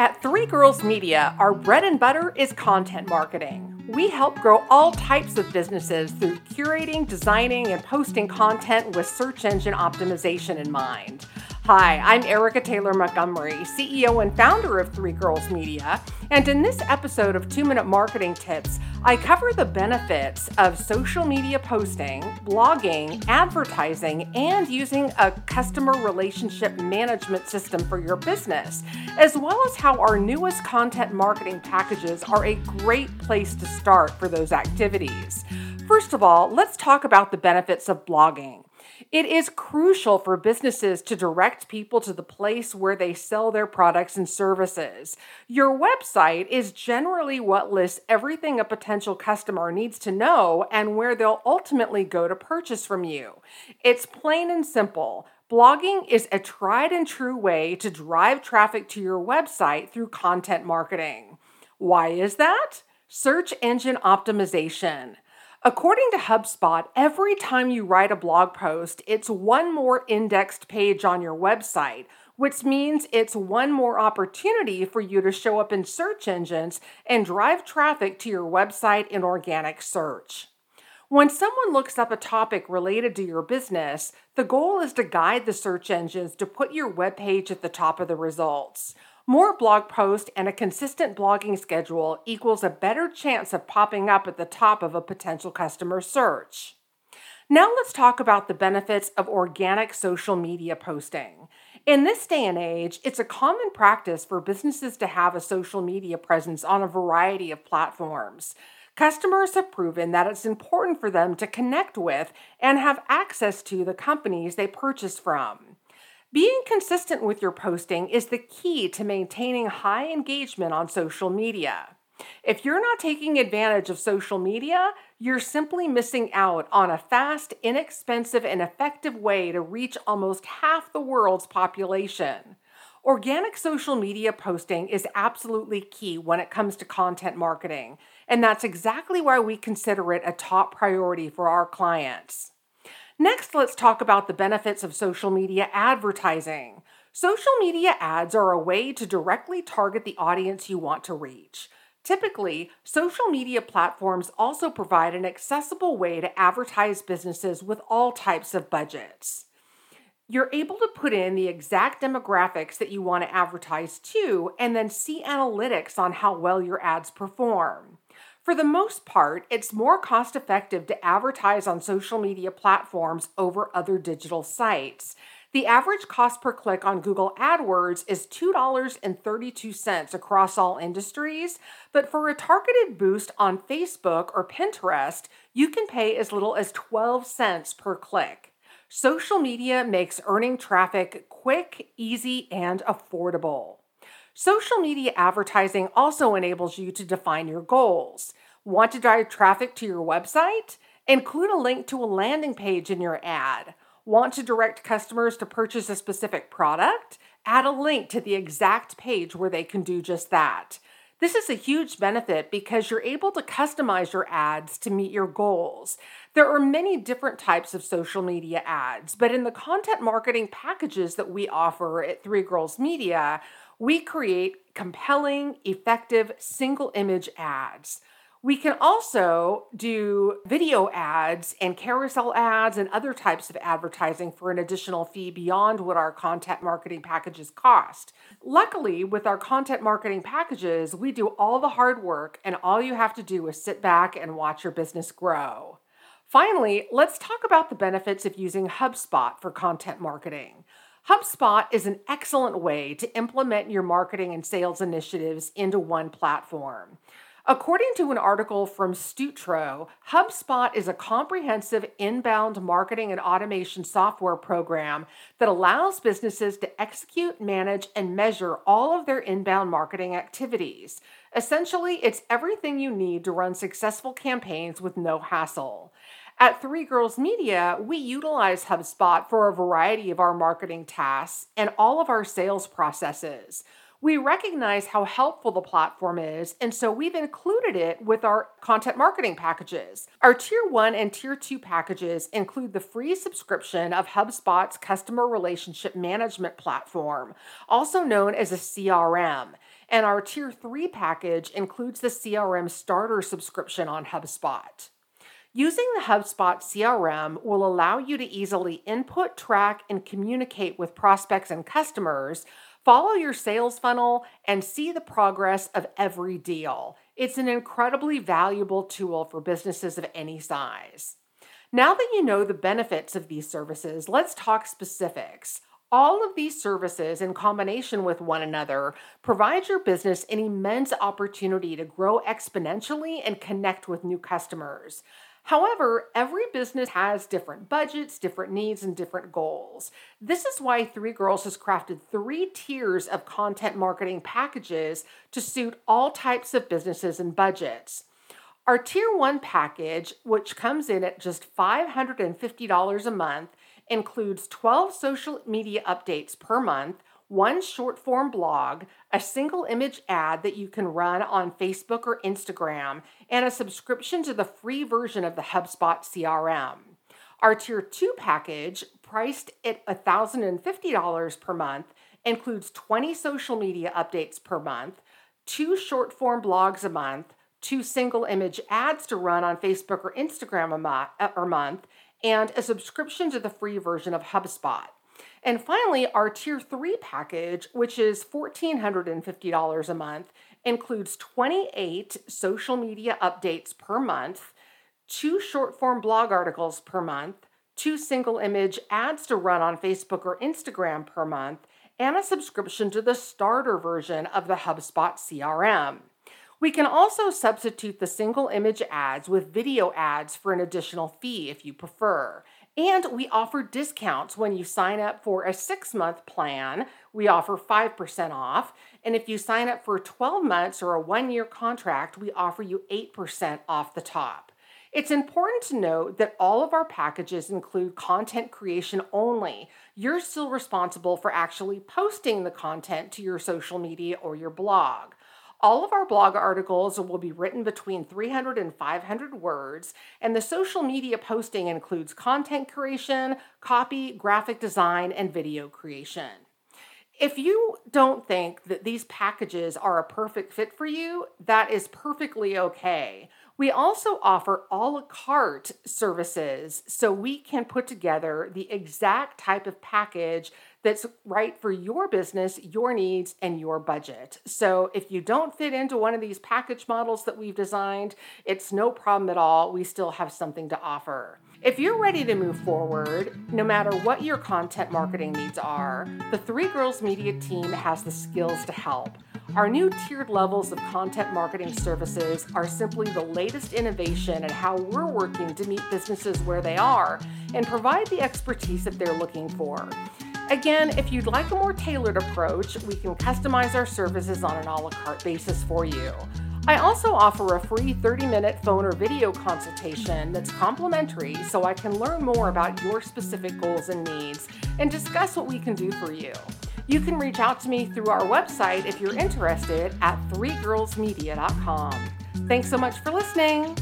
At Three Girls Media, our bread and butter is content marketing. We help grow all types of businesses through curating, designing, and posting content with search engine optimization in mind. Hi, I'm Erica Taylor Montgomery, CEO and founder of Three Girls Media, and in this episode of 2 Minute Marketing Tips, I cover the benefits of social media posting, blogging, advertising, and using a customer relationship management system for your business, as well as how our newest content marketing packages are a great place to start for those activities. First of all, let's talk about the benefits of blogging. It is crucial for businesses to direct people to the place where they sell their products and services. Your website is generally what lists everything a potential customer needs to know and where they'll ultimately go to purchase from you. It's plain and simple. Blogging is a tried and true way to drive traffic to your website through content marketing. Why is that? Search engine optimization. According to HubSpot, every time you write a blog post, it's one more indexed page on your website, which means it's one more opportunity for you to show up in search engines and drive traffic to your website in organic search. When someone looks up a topic related to your business, the goal is to guide the search engines to put your webpage at the top of the results. More blog posts and a consistent blogging schedule equals a better chance of popping up at the top of a potential customer search. Now let's talk about the benefits of organic social media posting. In this day and age, it's a common practice for businesses to have a social media presence on a variety of platforms. Customers have proven that it's important for them to connect with and have access to the companies they purchase from. Being consistent with your posting is the key to maintaining high engagement on social media. If you're not taking advantage of social media, you're simply missing out on a fast, inexpensive, and effective way to reach almost half the world's population. Organic social media posting is absolutely key when it comes to content marketing, and that's exactly why we consider it a top priority for our clients. Next, let's talk about the benefits of social media advertising. Social media ads are a way to directly target the audience you want to reach. Typically, social media platforms also provide an accessible way to advertise businesses with all types of budgets. You're able to put in the exact demographics that you want to advertise to and then see analytics on how well your ads perform. For the most part, it's more cost effective to advertise on social media platforms over other digital sites. The average cost per click on Google AdWords is $2.32 across all industries, but for a targeted boost on Facebook or Pinterest, you can pay as little as 12 cents per click. Social media makes earning traffic quick, easy, and affordable. Social media advertising also enables you to define your goals. Want to drive traffic to your website? Include a link to a landing page in your ad. Want to direct customers to purchase a specific product? Add a link to the exact page where they can do just that. This is a huge benefit because you're able to customize your ads to meet your goals. There are many different types of social media ads, but in the content marketing packages that we offer at Three Girls Media, we create compelling, effective single image ads. We can also do video ads and carousel ads and other types of advertising for an additional fee beyond what our content marketing packages cost. Luckily, with our content marketing packages, we do all the hard work, and all you have to do is sit back and watch your business grow. Finally, let's talk about the benefits of using HubSpot for content marketing. HubSpot is an excellent way to implement your marketing and sales initiatives into one platform. According to an article from Stutro, HubSpot is a comprehensive inbound marketing and automation software program that allows businesses to execute, manage, and measure all of their inbound marketing activities. Essentially, it's everything you need to run successful campaigns with no hassle. At Three Girls Media, we utilize HubSpot for a variety of our marketing tasks and all of our sales processes. We recognize how helpful the platform is, and so we've included it with our content marketing packages. Our Tier 1 and Tier 2 packages include the free subscription of HubSpot's customer relationship management platform, also known as a CRM. And our Tier 3 package includes the CRM starter subscription on HubSpot. Using the HubSpot CRM will allow you to easily input, track, and communicate with prospects and customers Follow your sales funnel and see the progress of every deal. It's an incredibly valuable tool for businesses of any size. Now that you know the benefits of these services, let's talk specifics. All of these services, in combination with one another, provide your business an immense opportunity to grow exponentially and connect with new customers. However, every business has different budgets, different needs, and different goals. This is why Three Girls has crafted three tiers of content marketing packages to suit all types of businesses and budgets. Our Tier 1 package, which comes in at just $550 a month, includes 12 social media updates per month, one short form blog, a single image ad that you can run on Facebook or Instagram, and a subscription to the free version of the HubSpot CRM. Our Tier 2 package, priced at $1,050 per month, includes 20 social media updates per month, two short form blogs a month, two single image ads to run on Facebook or Instagram a mo- month, and a subscription to the free version of HubSpot. And finally, our Tier 3 package, which is $1,450 a month, includes 28 social media updates per month, two short form blog articles per month, two single image ads to run on Facebook or Instagram per month, and a subscription to the starter version of the HubSpot CRM. We can also substitute the single image ads with video ads for an additional fee if you prefer. And we offer discounts when you sign up for a six month plan. We offer 5% off. And if you sign up for 12 months or a one year contract, we offer you 8% off the top. It's important to note that all of our packages include content creation only. You're still responsible for actually posting the content to your social media or your blog. All of our blog articles will be written between 300 and 500 words, and the social media posting includes content creation, copy, graphic design, and video creation. If you don't think that these packages are a perfect fit for you, that is perfectly okay. We also offer a la carte services so we can put together the exact type of package that's right for your business, your needs, and your budget. So if you don't fit into one of these package models that we've designed, it's no problem at all. We still have something to offer. If you're ready to move forward, no matter what your content marketing needs are, the Three Girls Media team has the skills to help. Our new tiered levels of content marketing services are simply the latest innovation in how we're working to meet businesses where they are and provide the expertise that they're looking for. Again, if you'd like a more tailored approach, we can customize our services on an a la carte basis for you. I also offer a free 30 minute phone or video consultation that's complimentary so I can learn more about your specific goals and needs and discuss what we can do for you. You can reach out to me through our website if you're interested at threegirlsmedia.com. Thanks so much for listening.